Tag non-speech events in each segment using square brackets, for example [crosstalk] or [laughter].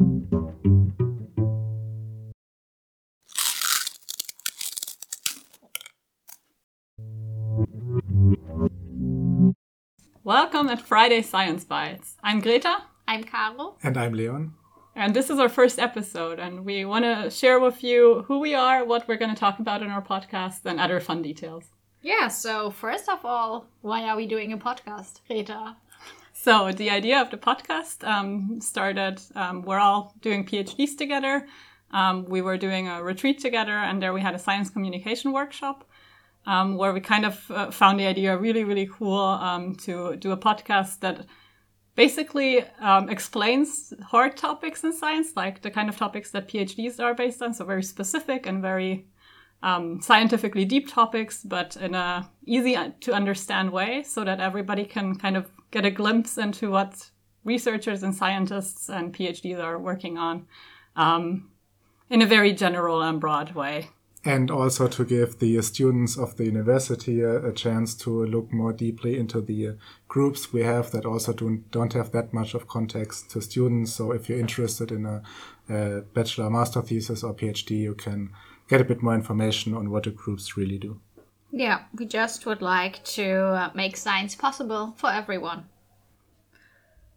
Welcome at Friday Science Bites. I'm Greta. I'm Caro. And I'm Leon. And this is our first episode, and we want to share with you who we are, what we're going to talk about in our podcast, and other fun details. Yeah, so first of all, why are we doing a podcast, Greta? So, the idea of the podcast um, started, um, we're all doing PhDs together. Um, we were doing a retreat together, and there we had a science communication workshop. Um, where we kind of uh, found the idea really, really cool um, to do a podcast that basically um, explains hard topics in science, like the kind of topics that PhDs are based on. So very specific and very scientifically deep topics, but in a easy to understand way, so that everybody can kind of get a glimpse into what researchers and scientists and PhDs are working on um, in a very general and broad way and also to give the students of the university a, a, chance to look more deeply into the groups we have that also don't, don't have that much of context to students. So if you're interested in a, a bachelor, master thesis or PhD, you can get a bit more information on what the groups really do. Yeah, we just would like to uh, make science possible for everyone.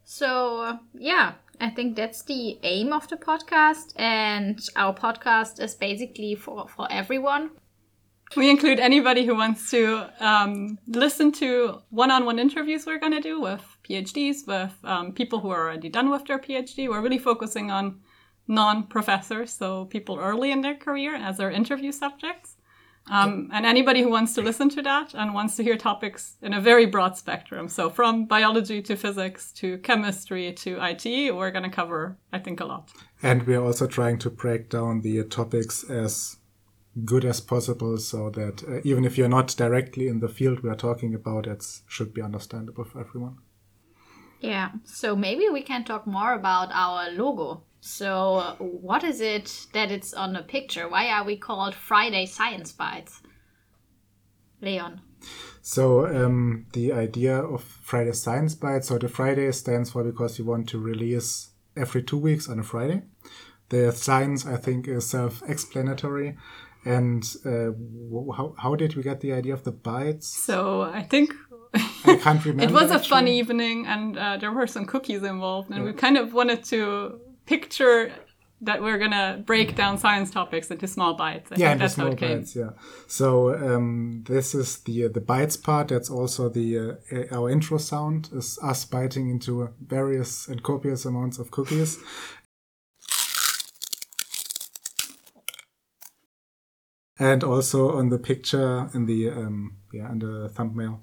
So, yeah, I think that's the aim of the podcast, and our podcast is basically for, for everyone. We include anybody who wants to um, listen to one on one interviews we're going to do with PhDs, with um, people who are already done with their PhD. We're really focusing on non professors, so people early in their career as our interview subjects. Um, and anybody who wants to listen to that and wants to hear topics in a very broad spectrum, so from biology to physics to chemistry to IT, we're going to cover, I think, a lot. And we're also trying to break down the topics as good as possible so that uh, even if you're not directly in the field we are talking about, it should be understandable for everyone. Yeah, so maybe we can talk more about our logo. So, what is it that it's on the picture? Why are we called Friday Science Bites? Leon. So, um, the idea of Friday Science Bites, so the Friday stands for because you want to release every two weeks on a Friday. The science, I think, is self explanatory. And uh, how, how did we get the idea of the bites? So, I think [laughs] I can't remember. [laughs] it was a fun evening, and uh, there were some cookies involved, and yeah. we kind of wanted to picture that we're gonna break down science topics into small bites. I yeah, into small bites. Yeah. So um, this is the uh, the bites part. That's also the uh, our intro sound is us biting into various and copious amounts of cookies. and also on the picture in the um, yeah in the thumbnail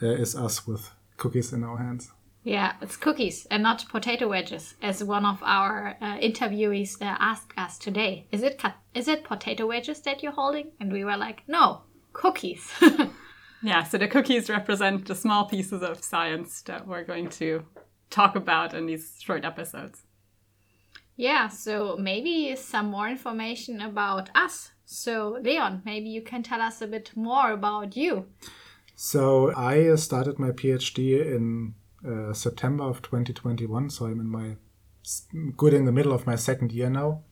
uh, is us with cookies in our hands. Yeah, it's cookies and not potato wedges, as one of our uh, interviewees uh, asked us today. Is it is it potato wedges that you're holding? And we were like, no, cookies. [laughs] yeah, so the cookies represent the small pieces of science that we're going to talk about in these short episodes. Yeah, so maybe some more information about us. So, Leon, maybe you can tell us a bit more about you. So, I started my PhD in uh, September of 2021. So I'm in my good in the middle of my second year now.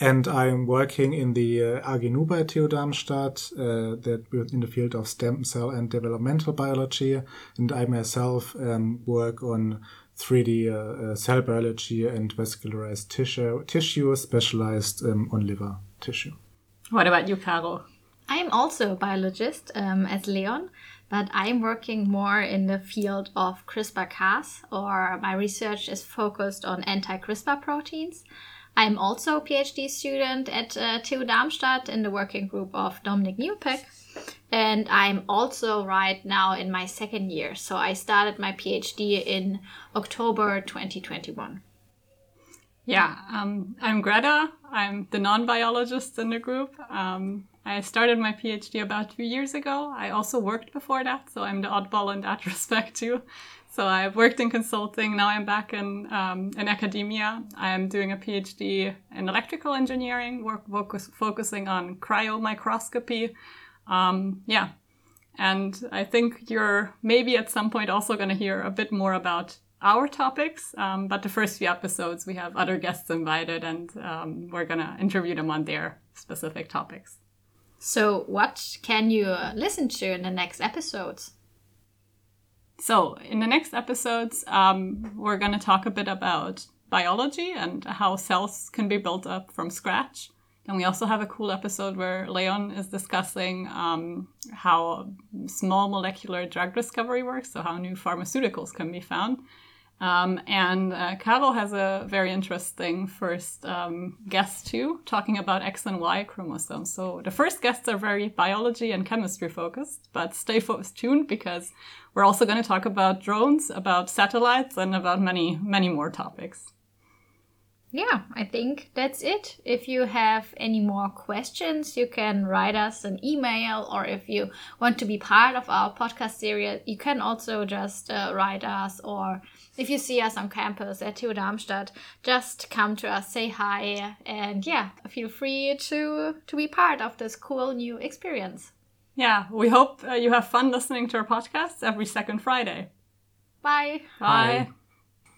And I'm working in the uh, AG Nuber at TU Darmstadt, uh, that in the field of stem cell and developmental biology. And I myself um, work on 3D uh, uh, cell biology and vascularized tissue, tissue specialized um, on liver tissue. What about you, Caro? I am also a biologist um, as Leon but I'm working more in the field of CRISPR Cas, or my research is focused on anti CRISPR proteins. I'm also a PhD student at uh, TU Darmstadt in the working group of Dominik Niopek. And I'm also right now in my second year. So I started my PhD in October 2021. Yeah, um, I'm Greta. I'm the non biologist in the group. Um, I started my PhD about two years ago. I also worked before that, so I'm the oddball in that [laughs] respect too. So I've worked in consulting. Now I'm back in um, in academia. I'm doing a PhD in electrical engineering, work focus, focusing on cryomicroscopy. Um, yeah, and I think you're maybe at some point also going to hear a bit more about our topics. Um, but the first few episodes, we have other guests invited, and um, we're going to interview them on their specific topics. So, what can you uh, listen to in the next episodes? So, in the next episodes, um, we're going to talk a bit about biology and how cells can be built up from scratch. And we also have a cool episode where Leon is discussing um, how small molecular drug discovery works, so how new pharmaceuticals can be found. Um, and uh, Carol has a very interesting first um, guest too, talking about X and Y chromosomes. So the first guests are very biology and chemistry focused, but stay tuned because we're also going to talk about drones, about satellites, and about many, many more topics yeah, I think that's it. If you have any more questions, you can write us an email, or if you want to be part of our podcast series, you can also just uh, write us, or if you see us on campus at TU Darmstadt, just come to us, say hi, and yeah, feel free to to be part of this cool new experience. Yeah, we hope uh, you have fun listening to our podcasts every second Friday. Bye. Bye. Bye.